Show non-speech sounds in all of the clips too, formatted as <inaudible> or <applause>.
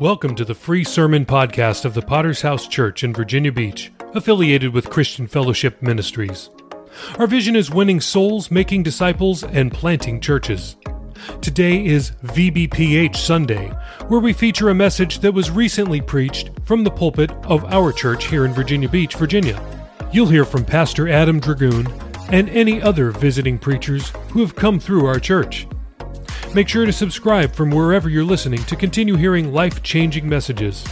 Welcome to the free sermon podcast of the Potter's House Church in Virginia Beach, affiliated with Christian Fellowship Ministries. Our vision is winning souls, making disciples, and planting churches. Today is VBPH Sunday, where we feature a message that was recently preached from the pulpit of our church here in Virginia Beach, Virginia. You'll hear from Pastor Adam Dragoon and any other visiting preachers who have come through our church. Make sure to subscribe from wherever you're listening to continue hearing life changing messages.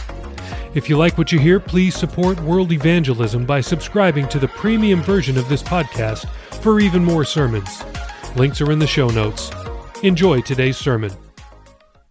If you like what you hear, please support world evangelism by subscribing to the premium version of this podcast for even more sermons. Links are in the show notes. Enjoy today's sermon.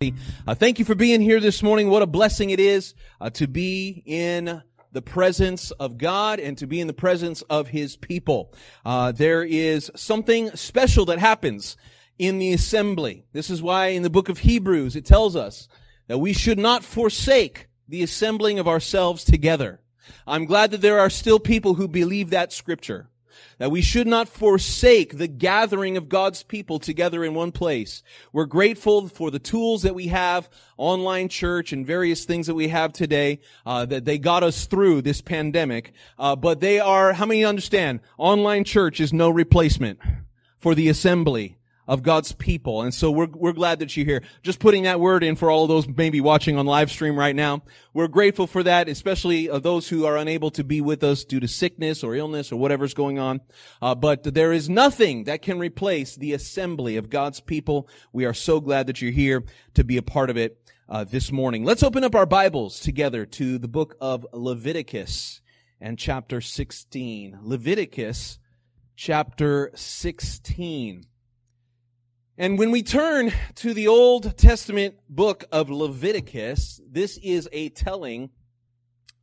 Uh, thank you for being here this morning. What a blessing it is uh, to be in the presence of God and to be in the presence of His people. Uh, there is something special that happens in the assembly. This is why in the book of Hebrews it tells us that we should not forsake the assembling of ourselves together. I'm glad that there are still people who believe that scripture. That we should not forsake the gathering of God's people together in one place. We're grateful for the tools that we have, online church and various things that we have today, uh, that they got us through this pandemic. Uh, but they are, how many understand? Online church is no replacement for the assembly of God's people. And so we're, we're glad that you're here. Just putting that word in for all those maybe watching on live stream right now. We're grateful for that, especially of those who are unable to be with us due to sickness or illness or whatever's going on. Uh, but there is nothing that can replace the assembly of God's people. We are so glad that you're here to be a part of it uh, this morning. Let's open up our Bibles together to the book of Leviticus and chapter 16. Leviticus chapter 16. And when we turn to the Old Testament book of Leviticus, this is a telling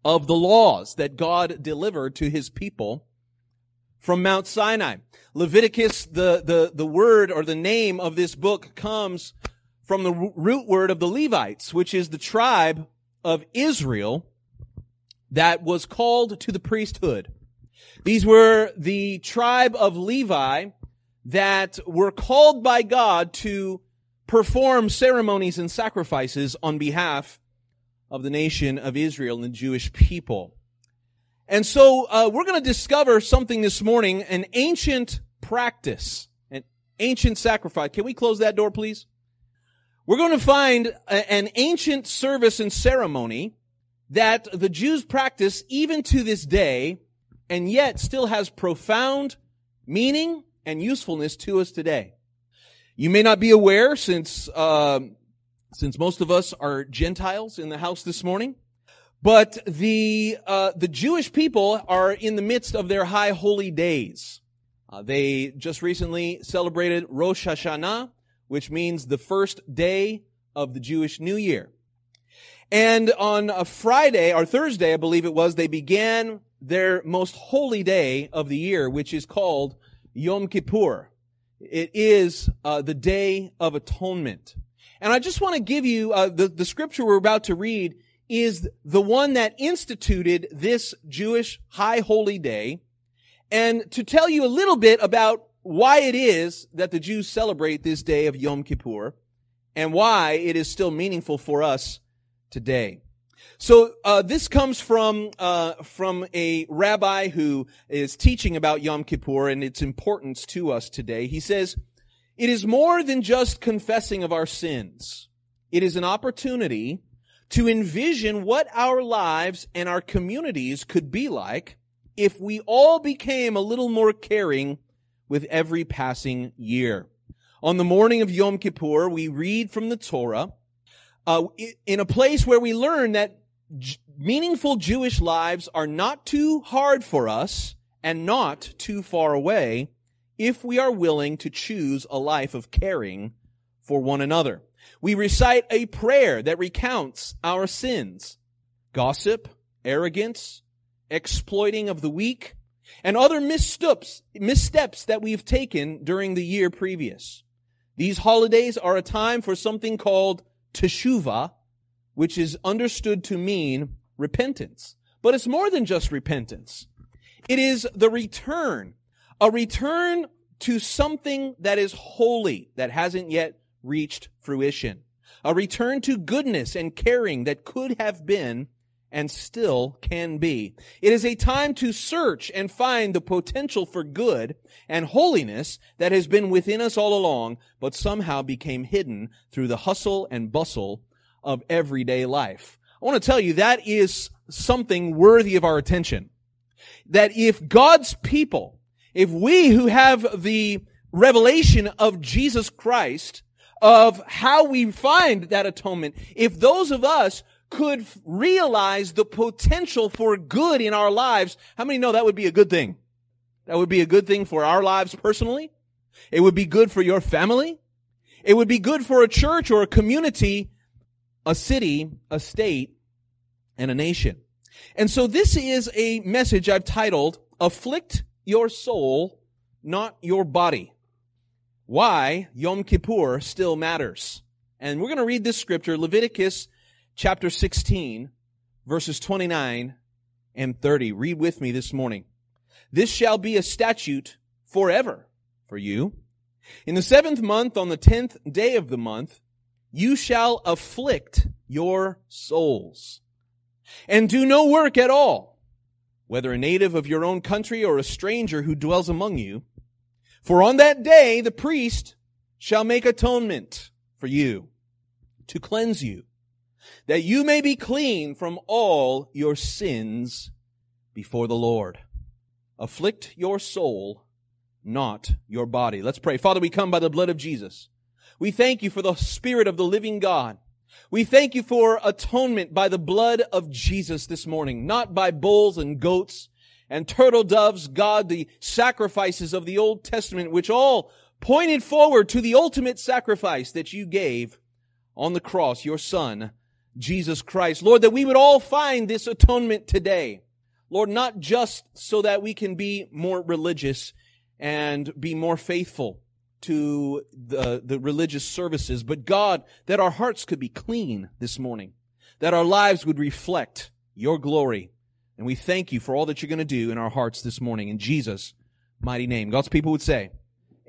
of the laws that God delivered to his people from Mount Sinai. Leviticus, the, the, the word or the name of this book comes from the root word of the Levites, which is the tribe of Israel that was called to the priesthood. These were the tribe of Levi that were called by God to perform ceremonies and sacrifices on behalf of the nation of Israel and the Jewish people. And so uh, we're going to discover something this morning, an ancient practice, an ancient sacrifice. Can we close that door, please? We're going to find a, an ancient service and ceremony that the Jews practice even to this day, and yet still has profound meaning and usefulness to us today. You may not be aware, since uh, since most of us are Gentiles in the house this morning, but the uh, the Jewish people are in the midst of their high holy days. Uh, they just recently celebrated Rosh Hashanah, which means the first day of the Jewish New Year. And on a Friday or Thursday, I believe it was, they began their most holy day of the year, which is called Yom Kippur. It is uh, the Day of Atonement. And I just want to give you uh, the, the scripture we're about to read is the one that instituted this Jewish high holy day and to tell you a little bit about why it is that the Jews celebrate this day of Yom Kippur and why it is still meaningful for us today. So uh, this comes from uh, from a rabbi who is teaching about Yom Kippur and its importance to us today. He says, "It is more than just confessing of our sins. It is an opportunity to envision what our lives and our communities could be like if we all became a little more caring with every passing year." On the morning of Yom Kippur, we read from the Torah. Uh, in a place where we learn that meaningful Jewish lives are not too hard for us and not too far away if we are willing to choose a life of caring for one another. We recite a prayer that recounts our sins, gossip, arrogance, exploiting of the weak, and other missteps, missteps that we've taken during the year previous. These holidays are a time for something called teshuvah, which is understood to mean repentance. But it's more than just repentance. It is the return, a return to something that is holy, that hasn't yet reached fruition. a return to goodness and caring that could have been and still can be. It is a time to search and find the potential for good and holiness that has been within us all along, but somehow became hidden through the hustle and bustle of everyday life. I want to tell you that is something worthy of our attention. That if God's people, if we who have the revelation of Jesus Christ, of how we find that atonement, if those of us could realize the potential for good in our lives, how many know that would be a good thing? That would be a good thing for our lives personally. It would be good for your family. It would be good for a church or a community, a city, a state, and a nation. And so this is a message I've titled, Afflict Your Soul, Not Your Body. Why Yom Kippur still matters. And we're going to read this scripture, Leviticus chapter 16, verses 29 and 30. Read with me this morning. This shall be a statute forever for you. In the seventh month, on the tenth day of the month, you shall afflict your souls and do no work at all, whether a native of your own country or a stranger who dwells among you. For on that day, the priest shall make atonement for you to cleanse you that you may be clean from all your sins before the Lord. Afflict your soul, not your body. Let's pray. Father, we come by the blood of Jesus. We thank you for the Spirit of the living God. We thank you for atonement by the blood of Jesus this morning, not by bulls and goats and turtle doves, God, the sacrifices of the Old Testament, which all pointed forward to the ultimate sacrifice that you gave on the cross, your son, Jesus Christ. Lord, that we would all find this atonement today. Lord, not just so that we can be more religious and be more faithful to the, the religious services, but God, that our hearts could be clean this morning, that our lives would reflect your glory. And we thank you for all that you're going to do in our hearts this morning in Jesus' mighty name. God's people would say,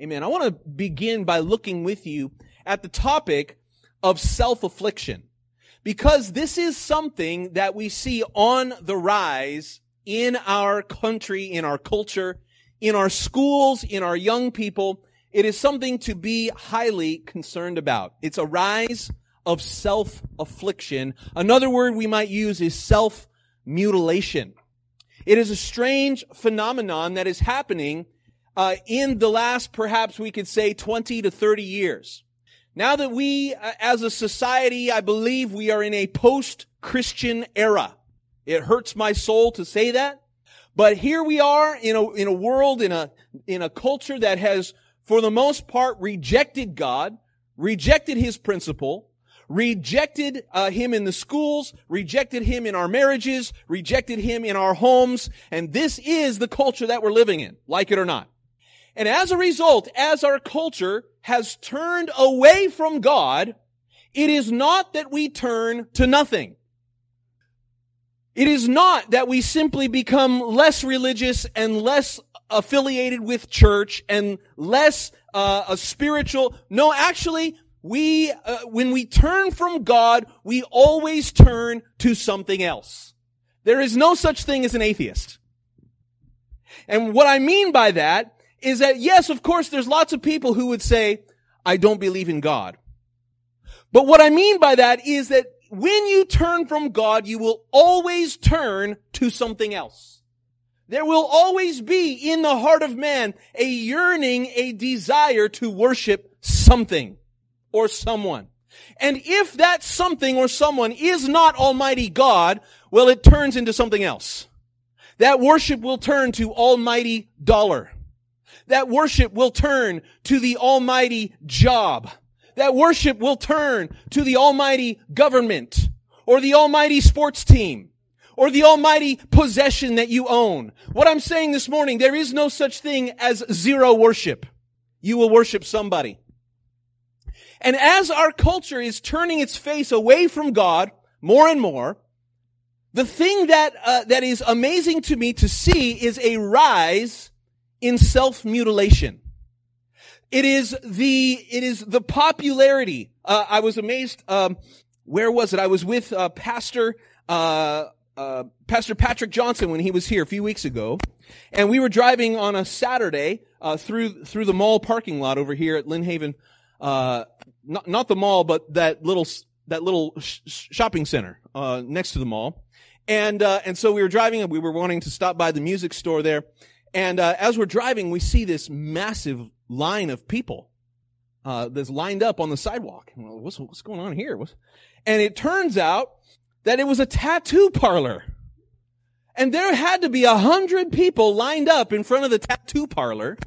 Amen. I want to begin by looking with you at the topic of self-affliction because this is something that we see on the rise in our country, in our culture, in our schools, in our young people. It is something to be highly concerned about. It's a rise of self-affliction. Another word we might use is self-mutilation. It is a strange phenomenon that is happening uh, in the last, perhaps we could say, 20 to 30 years. Now that we, uh, as a society, I believe we are in a post-Christian era. It hurts my soul to say that. But here we are in a, in a world, in a, in a culture that has, for the most part, rejected God, rejected His principle, rejected uh, Him in the schools, rejected Him in our marriages, rejected Him in our homes, and this is the culture that we're living in, like it or not. And as a result, as our culture has turned away from God, it is not that we turn to nothing. It is not that we simply become less religious and less affiliated with church and less uh, a spiritual. No, actually, we uh, when we turn from God, we always turn to something else. There is no such thing as an atheist. And what I mean by that is that yes, of course, there's lots of people who would say, I don't believe in God. But what I mean by that is that when you turn from God, you will always turn to something else. There will always be in the heart of man a yearning, a desire to worship something or someone. And if that something or someone is not Almighty God, well, it turns into something else. That worship will turn to Almighty Dollar that worship will turn to the almighty job. That worship will turn to the almighty government or the almighty sports team or the almighty possession that you own. What I'm saying this morning, there is no such thing as zero worship. You will worship somebody. And as our culture is turning its face away from God more and more, the thing that uh, that is amazing to me to see is a rise in self-mutilation. It is the, it is the popularity uh, I was amazed. Um, where was it? I was with uh, Pastor uh, uh, Pastor Patrick Johnson when he was here a few weeks ago, and we were driving on a Saturday uh, through through the mall parking lot over here at Lynnhaven. Uh, not not the mall, but that little that little sh- shopping center uh, next to the mall. And uh, and so we were driving and we were wanting to stop by the music store there. And uh, as we're driving, we see this massive line of people uh, that's lined up on the sidewalk. What's what's going on here? What's... And it turns out that it was a tattoo parlor. And there had to be a hundred people lined up in front of the tattoo parlor.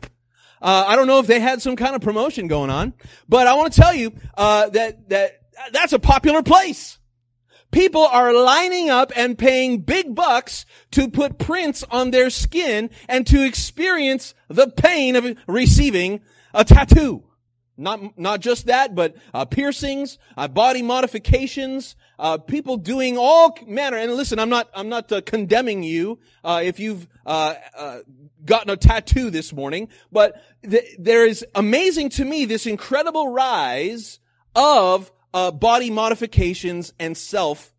Uh, I don't know if they had some kind of promotion going on, but I want to tell you uh, that that that's a popular place. People are lining up and paying big bucks to put prints on their skin and to experience the pain of receiving a tattoo. Not, not just that, but uh, piercings, uh, body modifications, uh, people doing all manner. And listen, I'm not, I'm not uh, condemning you uh, if you've uh, gotten a tattoo this morning, but th- there is amazing to me this incredible rise of uh, body modifications and self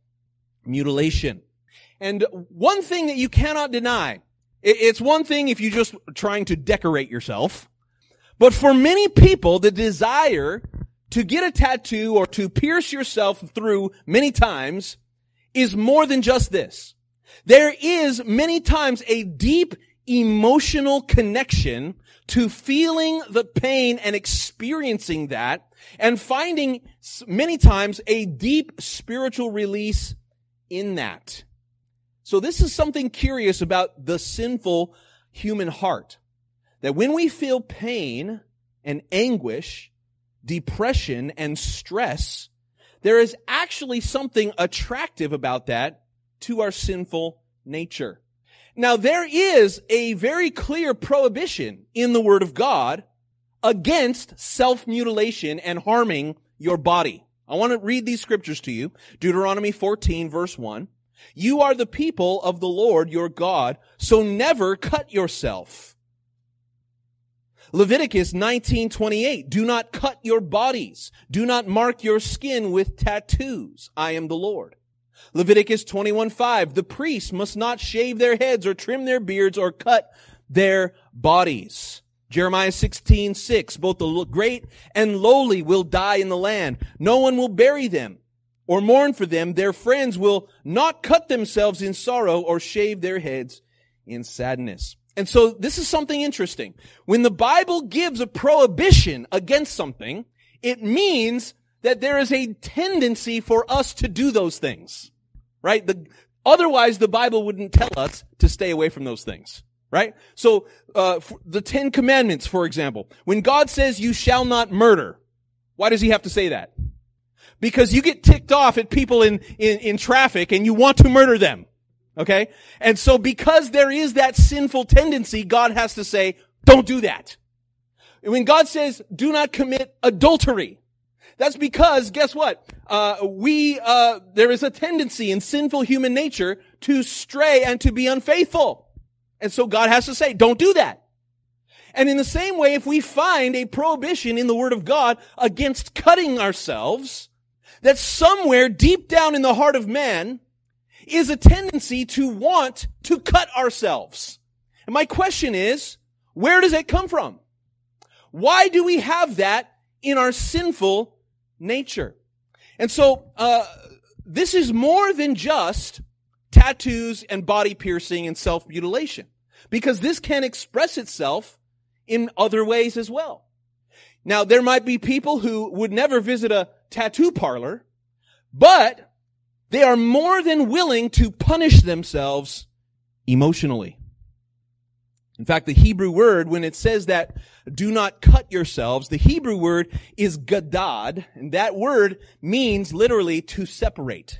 mutilation. And one thing that you cannot deny, it's one thing if you're just trying to decorate yourself, but for many people, the desire to get a tattoo or to pierce yourself through many times is more than just this. There is many times a deep emotional connection to feeling the pain and experiencing that and finding many times a deep spiritual release in that. So this is something curious about the sinful human heart. That when we feel pain and anguish, depression and stress, there is actually something attractive about that to our sinful nature. Now there is a very clear prohibition in the Word of God against self-mutilation and harming your body. I want to read these scriptures to you. Deuteronomy 14 verse 1. You are the people of the Lord your God, so never cut yourself. Leviticus 19:28 Do not cut your bodies. Do not mark your skin with tattoos. I am the Lord. Leviticus 21:5 The priests must not shave their heads or trim their beards or cut their bodies. Jeremiah 16:6 6, both the great and lowly will die in the land. No one will bury them or mourn for them. Their friends will not cut themselves in sorrow or shave their heads in sadness. And so this is something interesting. When the Bible gives a prohibition against something, it means that there is a tendency for us to do those things. Right? The, otherwise the Bible wouldn't tell us to stay away from those things right? So, uh, the Ten Commandments, for example, when God says you shall not murder, why does he have to say that? Because you get ticked off at people in, in, in traffic and you want to murder them. Okay? And so because there is that sinful tendency, God has to say, don't do that. When God says, do not commit adultery, that's because, guess what? Uh, we, uh, there is a tendency in sinful human nature to stray and to be unfaithful. And so God has to say, don't do that. And in the same way, if we find a prohibition in the Word of God against cutting ourselves, that somewhere deep down in the heart of man is a tendency to want to cut ourselves. And my question is, where does it come from? Why do we have that in our sinful nature? And so, uh, this is more than just tattoos and body piercing and self-mutilation because this can express itself in other ways as well. Now, there might be people who would never visit a tattoo parlor, but they are more than willing to punish themselves emotionally. In fact, the Hebrew word, when it says that do not cut yourselves, the Hebrew word is gadad, and that word means literally to separate.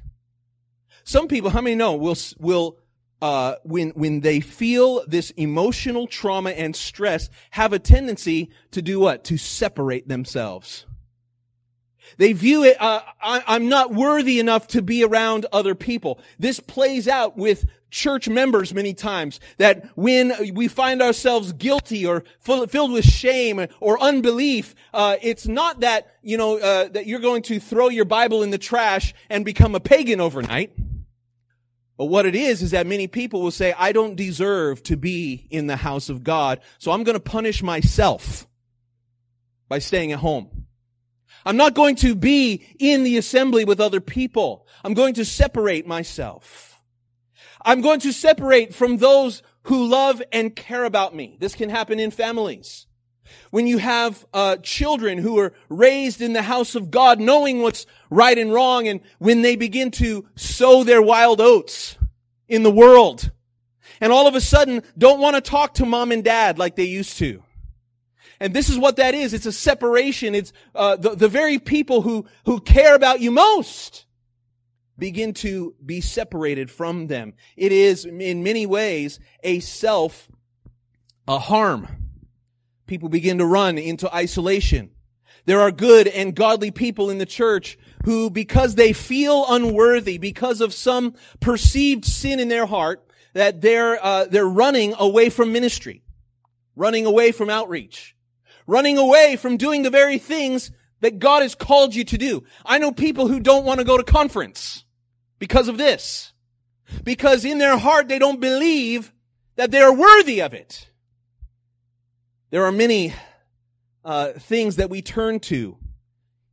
Some people, how many know, will, will uh, when when they feel this emotional trauma and stress, have a tendency to do what? To separate themselves. They view it, uh, I, I'm not worthy enough to be around other people. This plays out with church members many times that when we find ourselves guilty or full, filled with shame or unbelief, uh, it's not that you know uh, that you're going to throw your Bible in the trash and become a pagan overnight. But what it is is that many people will say, "I don't deserve to be in the house of God, so I'm going to punish myself by staying at home." I'm not going to be in the assembly with other people. I'm going to separate myself. I'm going to separate from those who love and care about me. This can happen in families. When you have uh, children who are raised in the house of God, knowing what's right and wrong, and when they begin to sow their wild oats in the world, and all of a sudden don't want to talk to mom and dad like they used to. And this is what that is. It's a separation. It's uh, the, the very people who, who care about you most begin to be separated from them. It is in many ways a self, a harm. People begin to run into isolation. There are good and godly people in the church who, because they feel unworthy, because of some perceived sin in their heart, that they're, uh, they're running away from ministry, running away from outreach, running away from doing the very things that God has called you to do. I know people who don't want to go to conference because of this. Because in their heart they don't believe that they are worthy of it. There are many uh, things that we turn to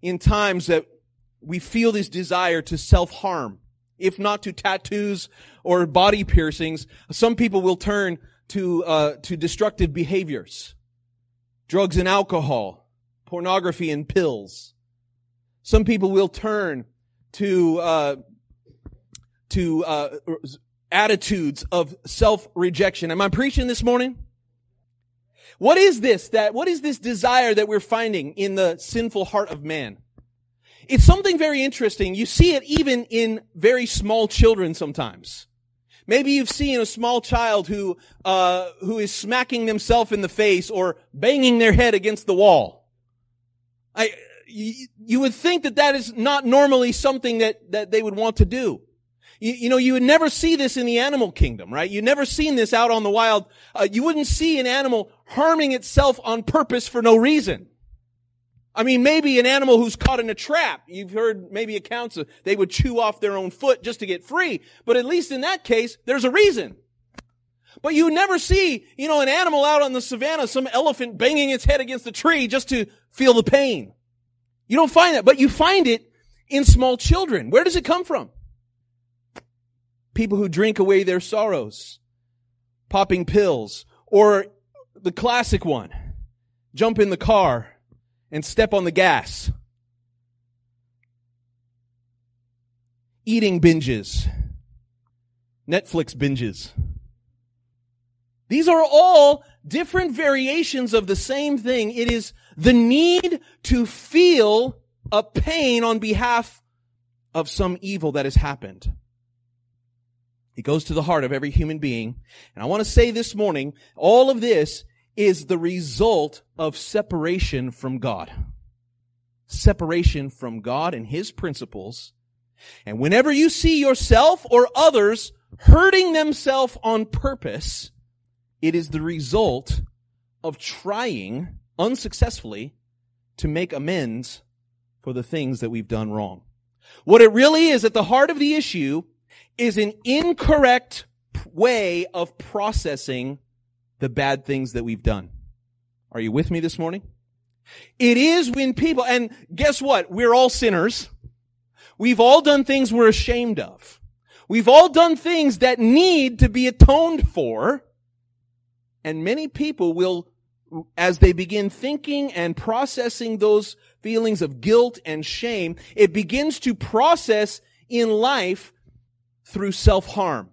in times that we feel this desire to self-harm. If not to tattoos or body piercings, some people will turn to uh, to destructive behaviors, drugs and alcohol, pornography and pills. Some people will turn to uh, to uh, attitudes of self-rejection. Am I preaching this morning? What is this that, what is this desire that we're finding in the sinful heart of man? It's something very interesting. You see it even in very small children sometimes. Maybe you've seen a small child who, uh, who is smacking themselves in the face or banging their head against the wall. I, you, you would think that that is not normally something that, that they would want to do. You, you, know, you would never see this in the animal kingdom, right? You never seen this out on the wild. Uh, you wouldn't see an animal harming itself on purpose for no reason. I mean, maybe an animal who's caught in a trap. You've heard maybe accounts of they would chew off their own foot just to get free. But at least in that case, there's a reason. But you never see, you know, an animal out on the savannah, some elephant banging its head against a tree just to feel the pain. You don't find that, but you find it in small children. Where does it come from? people who drink away their sorrows, popping pills, or the classic one, jump in the car and step on the gas. Eating binges, Netflix binges. These are all different variations of the same thing. It is the need to feel a pain on behalf of some evil that has happened. It goes to the heart of every human being. And I want to say this morning, all of this is the result of separation from God. Separation from God and His principles. And whenever you see yourself or others hurting themselves on purpose, it is the result of trying unsuccessfully to make amends for the things that we've done wrong. What it really is at the heart of the issue is an incorrect way of processing the bad things that we've done. Are you with me this morning? It is when people, and guess what? We're all sinners. We've all done things we're ashamed of. We've all done things that need to be atoned for. And many people will, as they begin thinking and processing those feelings of guilt and shame, it begins to process in life through self-harm.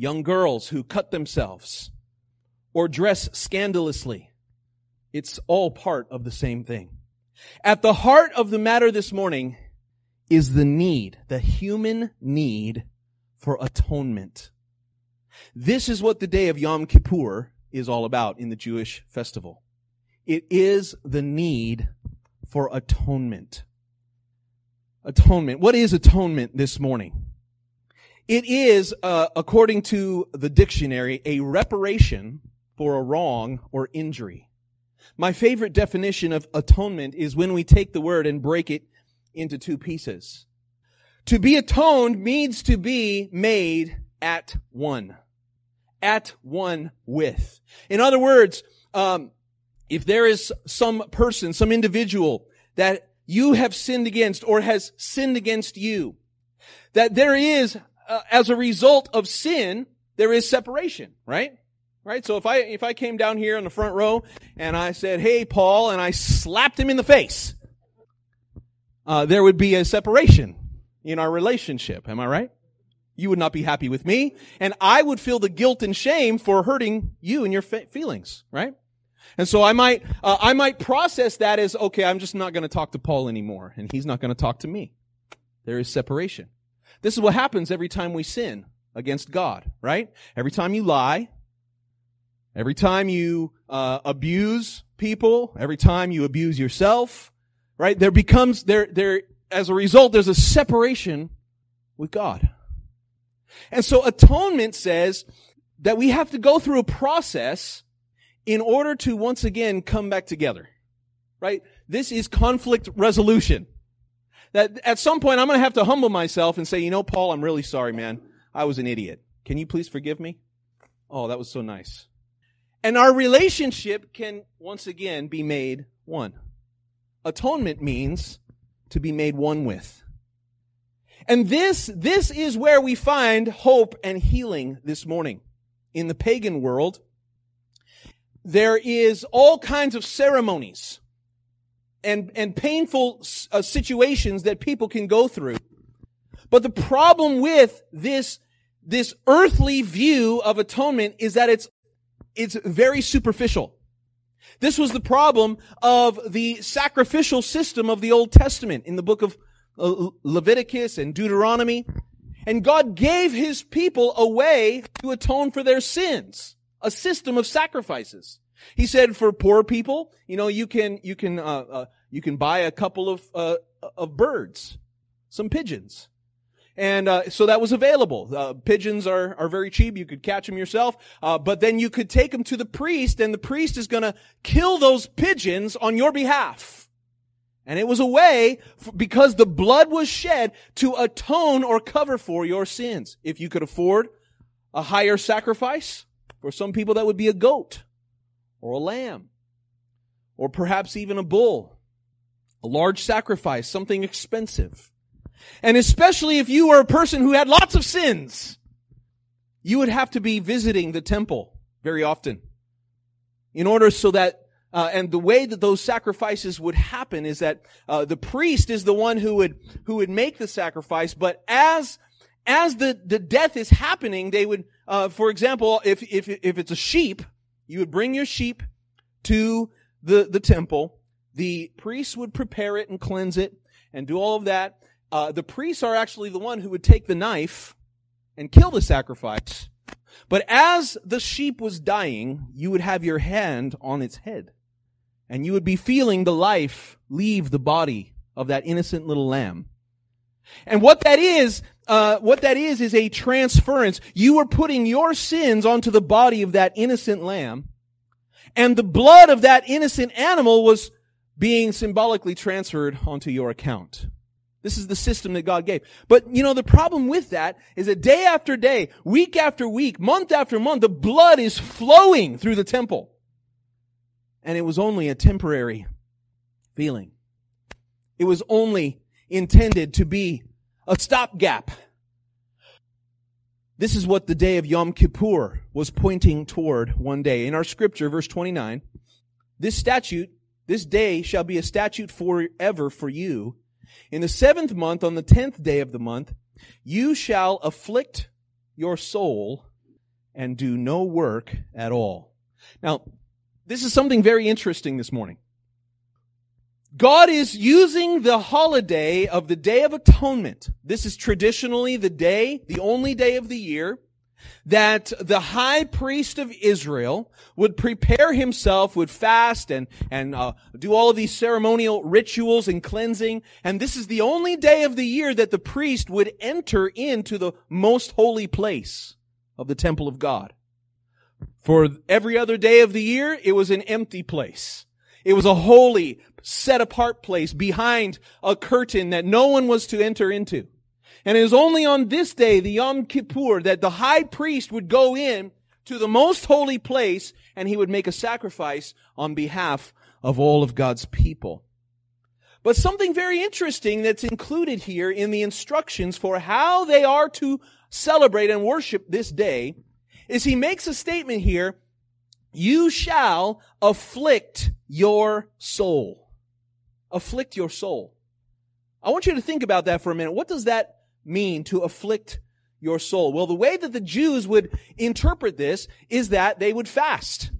Young girls who cut themselves or dress scandalously. It's all part of the same thing. At the heart of the matter this morning is the need, the human need for atonement. This is what the day of Yom Kippur is all about in the Jewish festival. It is the need for atonement. Atonement. What is atonement this morning? It is, uh, according to the dictionary, a reparation for a wrong or injury. My favorite definition of atonement is when we take the word and break it into two pieces. To be atoned means to be made at one. At one with. In other words, um, if there is some person, some individual that you have sinned against or has sinned against you, that there is, uh, as a result of sin, there is separation, right? Right? So if I, if I came down here in the front row and I said, hey, Paul, and I slapped him in the face, uh, there would be a separation in our relationship. Am I right? You would not be happy with me, and I would feel the guilt and shame for hurting you and your fe- feelings, right? And so I might, uh, I might process that as, okay, I'm just not going to talk to Paul anymore, and he's not going to talk to me. There is separation. This is what happens every time we sin against God, right? Every time you lie, every time you uh, abuse people, every time you abuse yourself, right? There becomes there there as a result there's a separation with God. And so atonement says that we have to go through a process in order to once again come back together. Right? This is conflict resolution. That at some point I'm going to have to humble myself and say, you know, Paul, I'm really sorry, man. I was an idiot. Can you please forgive me? Oh, that was so nice. And our relationship can once again be made one. Atonement means to be made one with. And this, this is where we find hope and healing this morning. In the pagan world, there is all kinds of ceremonies and, and painful uh, situations that people can go through. But the problem with this, this earthly view of atonement is that it's, it's very superficial. This was the problem of the sacrificial system of the Old Testament in the book of uh, Leviticus and Deuteronomy. And God gave his people a way to atone for their sins a system of sacrifices. He said for poor people, you know, you can, you can, uh, uh, you can buy a couple of, uh, of birds, some pigeons. And uh, so that was available. Uh, pigeons are, are very cheap. You could catch them yourself. Uh, but then you could take them to the priest, and the priest is going to kill those pigeons on your behalf. And it was a way, because the blood was shed, to atone or cover for your sins. If you could afford a higher sacrifice, for some people, that would be a goat or a lamb or perhaps even a bull, a large sacrifice, something expensive. And especially if you were a person who had lots of sins, you would have to be visiting the temple very often in order so that uh, and the way that those sacrifices would happen is that uh, the priest is the one who would who would make the sacrifice but as as the, the death is happening they would uh, for example, if, if, if it's a sheep, you would bring your sheep to the, the temple. The priests would prepare it and cleanse it and do all of that. Uh, the priests are actually the one who would take the knife and kill the sacrifice. But as the sheep was dying, you would have your hand on its head. And you would be feeling the life leave the body of that innocent little lamb. And what that is, uh, what that is, is a transference. You are putting your sins onto the body of that innocent lamb, and the blood of that innocent animal was being symbolically transferred onto your account. This is the system that God gave. But, you know, the problem with that is that day after day, week after week, month after month, the blood is flowing through the temple. And it was only a temporary feeling. It was only intended to be a stopgap. This is what the day of Yom Kippur was pointing toward one day. In our scripture, verse 29, this statute, this day shall be a statute forever for you. In the seventh month, on the tenth day of the month, you shall afflict your soul and do no work at all. Now, this is something very interesting this morning. God is using the holiday of the Day of Atonement. This is traditionally the day, the only day of the year, that the high priest of Israel would prepare himself, would fast and, and uh, do all of these ceremonial rituals and cleansing. And this is the only day of the year that the priest would enter into the most holy place of the temple of God. For every other day of the year, it was an empty place. It was a holy, set apart place behind a curtain that no one was to enter into. And it was only on this day, the Yom Kippur, that the high priest would go in to the most holy place and he would make a sacrifice on behalf of all of God's people. But something very interesting that's included here in the instructions for how they are to celebrate and worship this day is he makes a statement here, you shall afflict your soul. Afflict your soul. I want you to think about that for a minute. What does that mean to afflict your soul? Well, the way that the Jews would interpret this is that they would fast.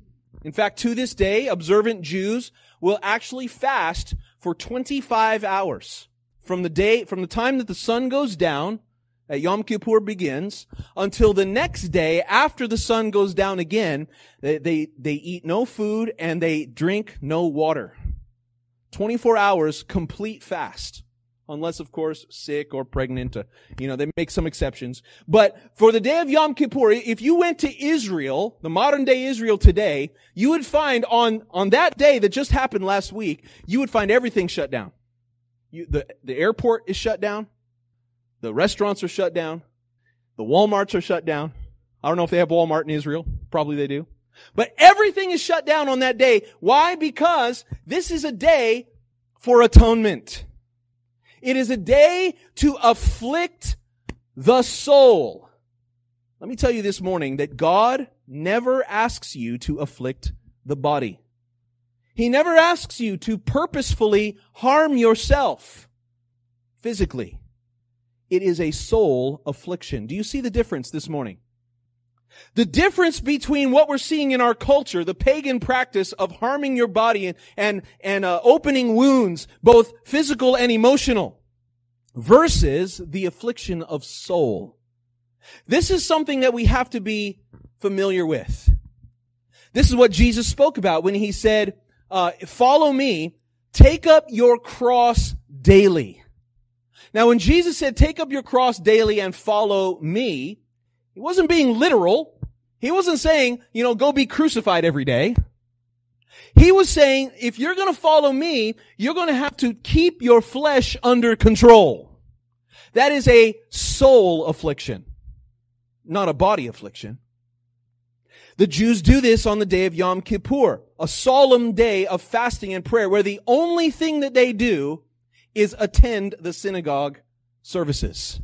In fact, to this day, observant Jews will actually fast for 25 hours from the day, from the time that the sun goes down at Yom Kippur begins until the next day after the sun goes down again, they, they, they eat no food and they drink no water. 24 hours complete fast. Unless, of course, sick or pregnant. Uh, you know, they make some exceptions. But for the day of Yom Kippur, if you went to Israel, the modern day Israel today, you would find on, on that day that just happened last week, you would find everything shut down. You, the, the airport is shut down. The restaurants are shut down. The Walmarts are shut down. I don't know if they have Walmart in Israel. Probably they do. But everything is shut down on that day. Why? Because this is a day for atonement. It is a day to afflict the soul. Let me tell you this morning that God never asks you to afflict the body. He never asks you to purposefully harm yourself physically. It is a soul affliction. Do you see the difference this morning? The difference between what we're seeing in our culture, the pagan practice of harming your body and, and, and uh, opening wounds, both physical and emotional, versus the affliction of soul. This is something that we have to be familiar with. This is what Jesus spoke about when he said, uh, follow me, take up your cross daily. Now, when Jesus said, take up your cross daily and follow me, he wasn't being literal. He wasn't saying, you know, go be crucified every day. He was saying, if you're going to follow me, you're going to have to keep your flesh under control. That is a soul affliction, not a body affliction. The Jews do this on the day of Yom Kippur, a solemn day of fasting and prayer where the only thing that they do is attend the synagogue services.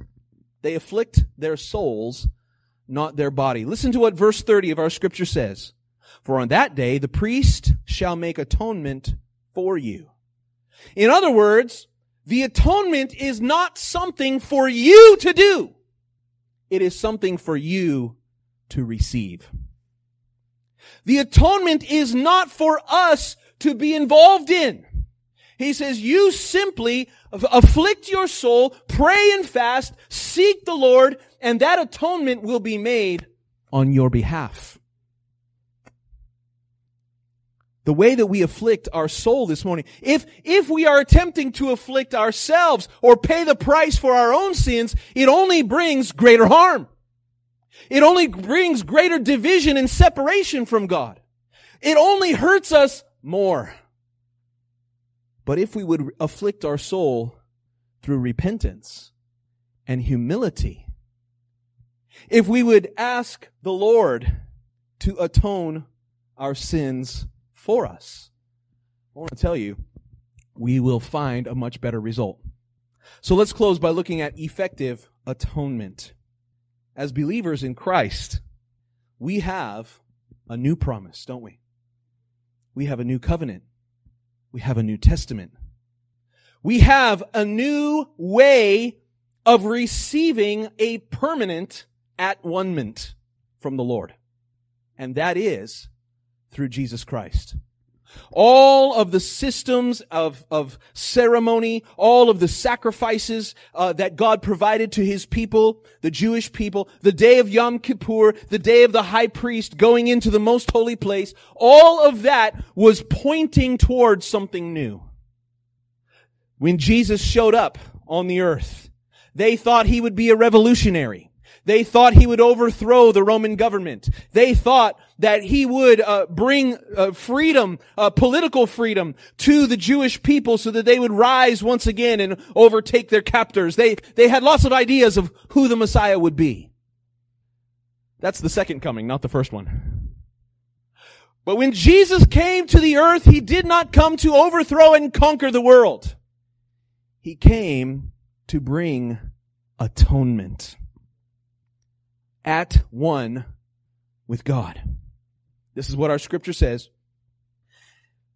They afflict their souls, not their body. Listen to what verse 30 of our scripture says. For on that day, the priest shall make atonement for you. In other words, the atonement is not something for you to do. It is something for you to receive. The atonement is not for us to be involved in. He says, you simply afflict your soul, pray and fast, seek the Lord, and that atonement will be made on your behalf. The way that we afflict our soul this morning, if, if we are attempting to afflict ourselves or pay the price for our own sins, it only brings greater harm. It only brings greater division and separation from God. It only hurts us more. But if we would afflict our soul through repentance and humility, if we would ask the Lord to atone our sins for us, I want to tell you, we will find a much better result. So let's close by looking at effective atonement. As believers in Christ, we have a new promise, don't we? We have a new covenant we have a New Testament. We have a new way of receiving a permanent at-one-ment from the Lord. And that is through Jesus Christ. All of the systems of, of ceremony, all of the sacrifices uh, that God provided to his people, the Jewish people, the day of Yom Kippur, the day of the high priest going into the most holy place, all of that was pointing towards something new. When Jesus showed up on the earth, they thought he would be a revolutionary. They thought he would overthrow the Roman government. They thought that he would uh, bring uh, freedom, uh, political freedom to the Jewish people so that they would rise once again and overtake their captors. They, they had lots of ideas of who the Messiah would be. That's the second coming, not the first one. But when Jesus came to the earth, he did not come to overthrow and conquer the world. He came to bring atonement at one with God. This is what our scripture says.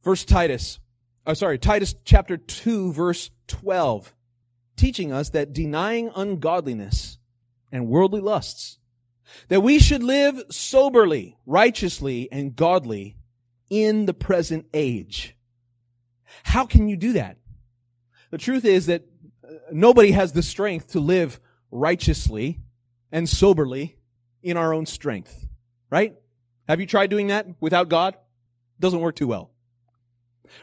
First Titus, oh sorry, Titus chapter 2 verse 12, teaching us that denying ungodliness and worldly lusts, that we should live soberly, righteously, and godly in the present age. How can you do that? The truth is that uh, nobody has the strength to live righteously and soberly in our own strength. Right? Have you tried doing that without God? Doesn't work too well.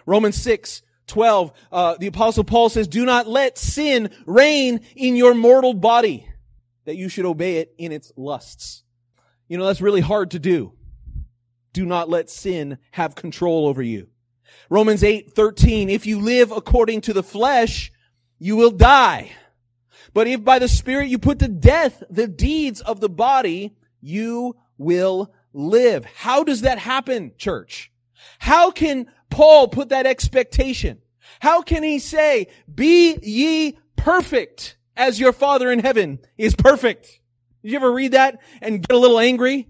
Romans 6, 12, uh, the apostle Paul says, do not let sin reign in your mortal body, that you should obey it in its lusts. You know, that's really hard to do. Do not let sin have control over you. Romans 8, 13, if you live according to the flesh, you will die. But if by the Spirit you put to death the deeds of the body, you will live. How does that happen, church? How can Paul put that expectation? How can he say, be ye perfect as your Father in heaven is perfect? Did you ever read that and get a little angry?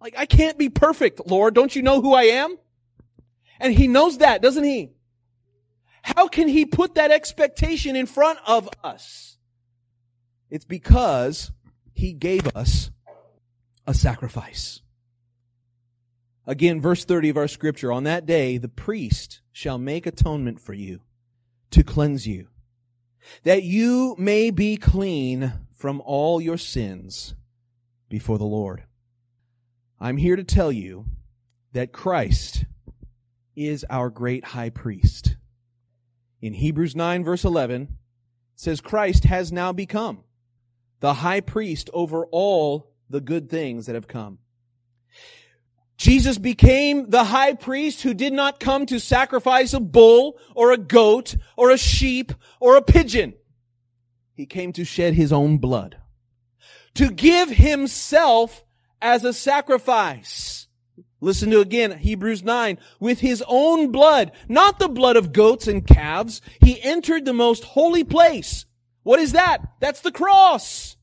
Like, I can't be perfect, Lord. Don't you know who I am? And he knows that, doesn't he? How can he put that expectation in front of us? It's because he gave us a sacrifice. Again, verse 30 of our scripture, on that day, the priest shall make atonement for you to cleanse you, that you may be clean from all your sins before the Lord. I'm here to tell you that Christ is our great high priest in Hebrews 9 verse 11, says Christ has now become the high priest over all the good things that have come. Jesus became the high priest who did not come to sacrifice a bull or a goat or a sheep or a pigeon. He came to shed his own blood. To give himself as a sacrifice. Listen to again, Hebrews 9. With his own blood, not the blood of goats and calves, he entered the most holy place. What is that? That's the cross.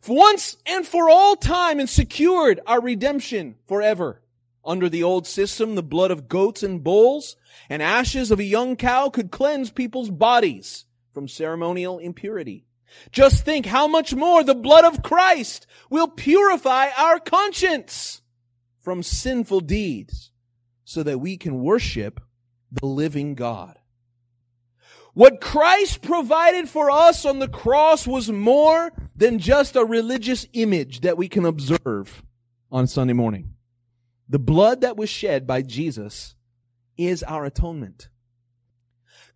For Once and for all time and secured our redemption forever. Under the old system, the blood of goats and bulls and ashes of a young cow could cleanse people's bodies from ceremonial impurity. Just think how much more the blood of Christ will purify our conscience from sinful deeds so that we can worship the living God. What Christ provided for us on the cross was more than just a religious image that we can observe on Sunday morning. The blood that was shed by Jesus is our atonement.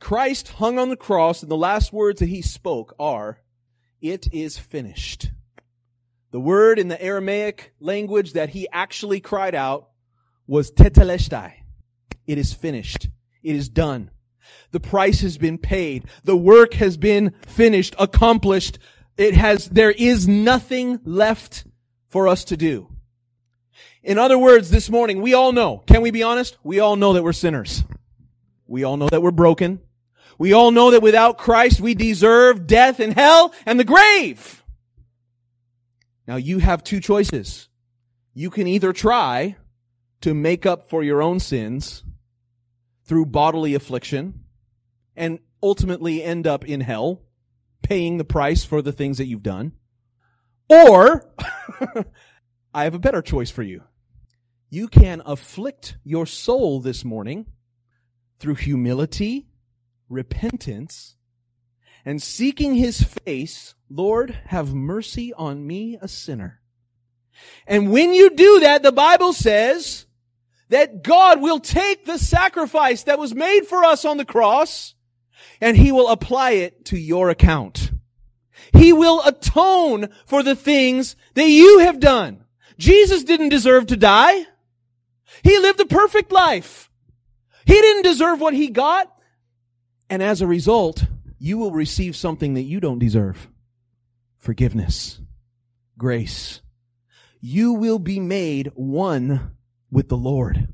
Christ hung on the cross and the last words that he spoke are, it is finished. The word in the Aramaic language that he actually cried out was tetelestai. It is finished. It is done. The price has been paid. The work has been finished, accomplished. It has, there is nothing left for us to do. In other words, this morning, we all know, can we be honest? We all know that we're sinners. We all know that we're broken. We all know that without Christ, we deserve death and hell and the grave. Now you have two choices. You can either try to make up for your own sins through bodily affliction and ultimately end up in hell, paying the price for the things that you've done. Or, <laughs> I have a better choice for you. you can afflict your soul this morning through humility, repentance, and seeking his face, Lord, have mercy on me, a sinner. And when you do that, the Bible says that God will take the sacrifice that was made for us on the cross and he will apply it to your account. He will atone for the things that you have done. Jesus didn't deserve to die. He lived a perfect life. He didn't deserve what he got. And as a result, you will receive something that you don't deserve. Forgiveness. Grace. You will be made one with the Lord.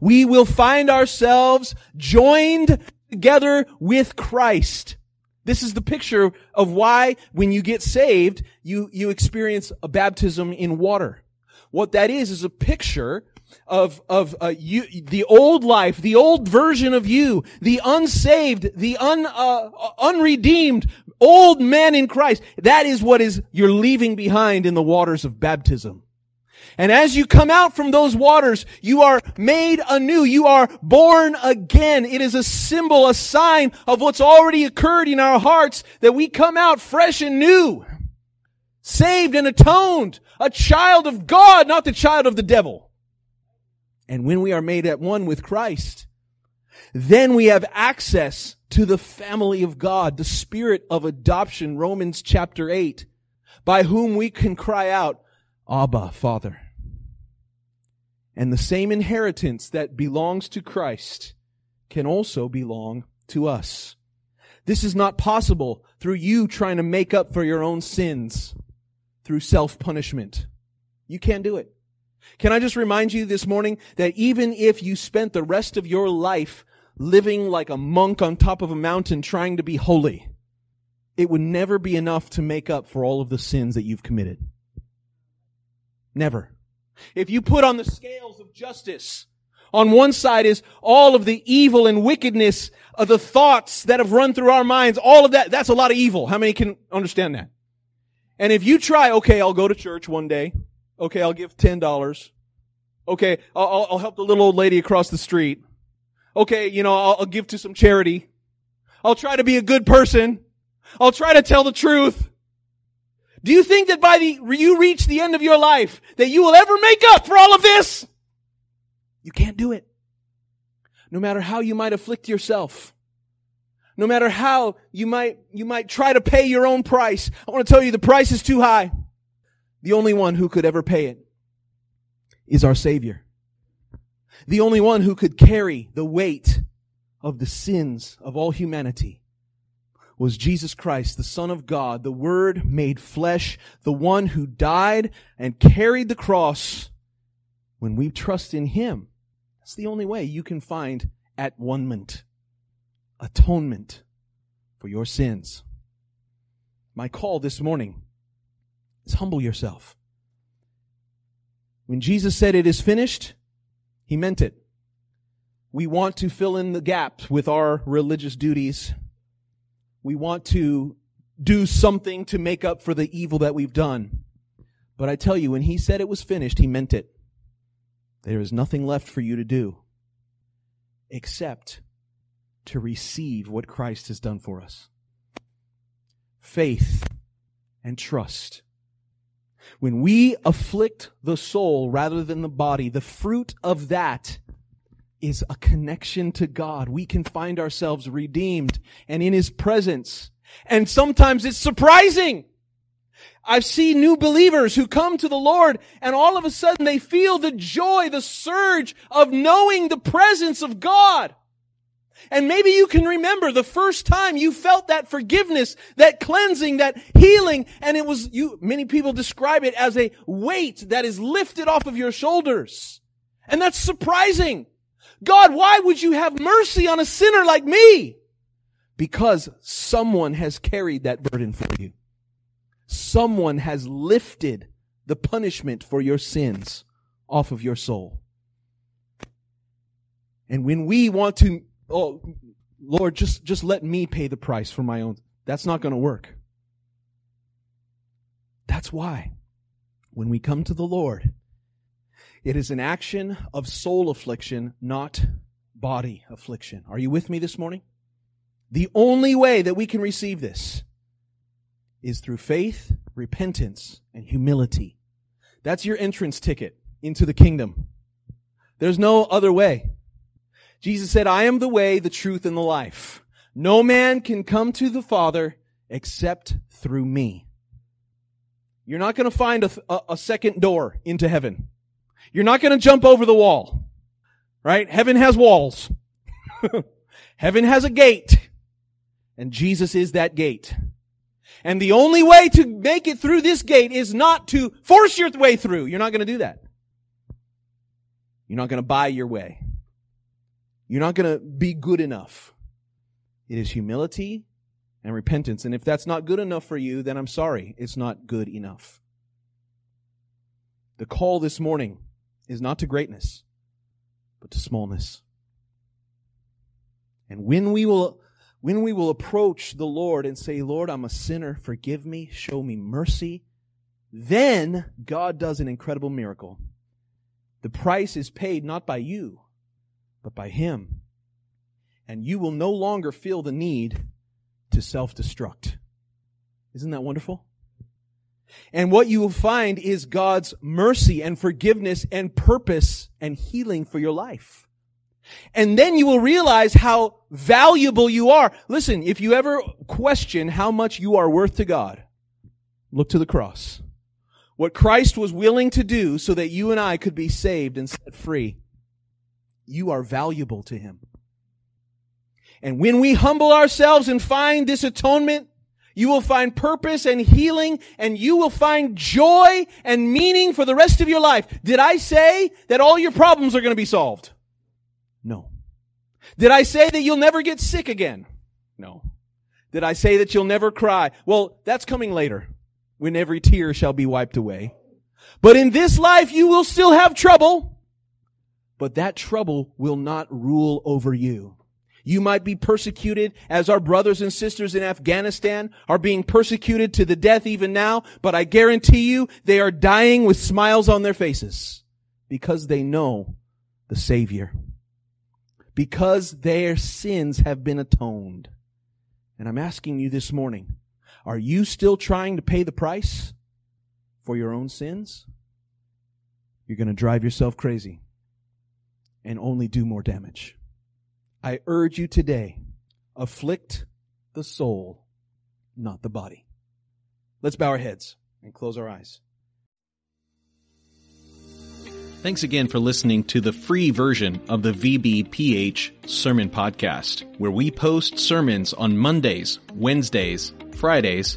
We will find ourselves joined together with Christ. This is the picture of why when you get saved, you, you experience a baptism in water. What that is, is a picture of, of, uh, you, the old life, the old version of you, the unsaved, the un, uh, unredeemed old man in Christ. That is what is, you're leaving behind in the waters of baptism. And as you come out from those waters, you are made anew. You are born again. It is a symbol, a sign of what's already occurred in our hearts that we come out fresh and new. Saved and atoned. A child of God, not the child of the devil. And when we are made at one with Christ, then we have access to the family of God, the spirit of adoption, Romans chapter 8, by whom we can cry out, Abba, Father. And the same inheritance that belongs to Christ can also belong to us. This is not possible through you trying to make up for your own sins through self-punishment. You can't do it. Can I just remind you this morning that even if you spent the rest of your life living like a monk on top of a mountain trying to be holy, it would never be enough to make up for all of the sins that you've committed. Never. If you put on the scales of justice, on one side is all of the evil and wickedness of the thoughts that have run through our minds, all of that, that's a lot of evil. How many can understand that? And if you try, okay, I'll go to church one day. Okay, I'll give $10. Okay, I'll, I'll help the little old lady across the street. Okay, you know, I'll, I'll give to some charity. I'll try to be a good person. I'll try to tell the truth. Do you think that by the, you reach the end of your life that you will ever make up for all of this? You can't do it. No matter how you might afflict yourself. No matter how you might, you might try to pay your own price. I want to tell you the price is too high. The only one who could ever pay it is our Savior. The only one who could carry the weight of the sins of all humanity was Jesus Christ, the Son of God, the Word made flesh, the one who died and carried the cross. When we trust in Him, that's the only way you can find at one atonement for your sins. My call this morning is humble yourself. When Jesus said it is finished, He meant it. We want to fill in the gaps with our religious duties we want to do something to make up for the evil that we've done. But I tell you, when he said it was finished, he meant it. There is nothing left for you to do except to receive what Christ has done for us. Faith and trust. When we afflict the soul rather than the body, the fruit of that is a connection to God. We can find ourselves redeemed and in His presence. And sometimes it's surprising. I've seen new believers who come to the Lord and all of a sudden they feel the joy, the surge of knowing the presence of God. And maybe you can remember the first time you felt that forgiveness, that cleansing, that healing, and it was you, many people describe it as a weight that is lifted off of your shoulders. And that's surprising. God, why would you have mercy on a sinner like me? Because someone has carried that burden for you. Someone has lifted the punishment for your sins off of your soul. And when we want to, oh, Lord, just, just let me pay the price for my own, that's not going to work. That's why when we come to the Lord, It is an action of soul affliction, not body affliction. Are you with me this morning? The only way that we can receive this is through faith, repentance, and humility. That's your entrance ticket into the kingdom. There's no other way. Jesus said, I am the way, the truth, and the life. No man can come to the Father except through me. You're not going to find a, a, a, second door into heaven. You're not going to jump over the wall. Right? Heaven has walls. <laughs> heaven has a gate. And Jesus is that gate. And the only way to make it through this gate is not to force your way through. You're not going to do that. You're not going to buy your way. You're not going to be good enough. It is humility and repentance. And if that's not good enough for you, then I'm sorry. It's not good enough. The call this morning is not to greatness, but to smallness. And when we will when we will approach the Lord and say, Lord, I'm a sinner, forgive me, show me mercy, then God does an incredible miracle. The price is paid not by you, but by Him. And you will no longer feel the need to self destruct. Isn't that wonderful? And what you will find is God's mercy and forgiveness and purpose and healing for your life. And then you will realize how valuable you are. Listen, if you ever question how much you are worth to God, look to the cross. What Christ was willing to do so that you and I could be saved and set free. You are valuable to Him. And when we humble ourselves and find this atonement, you will find purpose and healing and you will find joy and meaning for the rest of your life. Did I say that all your problems are going to be solved? No. Did I say that you'll never get sick again? No. Did I say that you'll never cry? Well, that's coming later when every tear shall be wiped away. But in this life, you will still have trouble, but that trouble will not rule over you. You might be persecuted as our brothers and sisters in Afghanistan are being persecuted to the death even now, but I guarantee you they are dying with smiles on their faces because they know the Savior because their sins have been atoned. And I'm asking you this morning, are you still trying to pay the price for your own sins? You're going to drive yourself crazy and only do more damage. I urge you today, afflict the soul, not the body. Let's bow our heads and close our eyes. Thanks again for listening to the free version of the VBPH Sermon Podcast, where we post sermons on Mondays, Wednesdays, Fridays,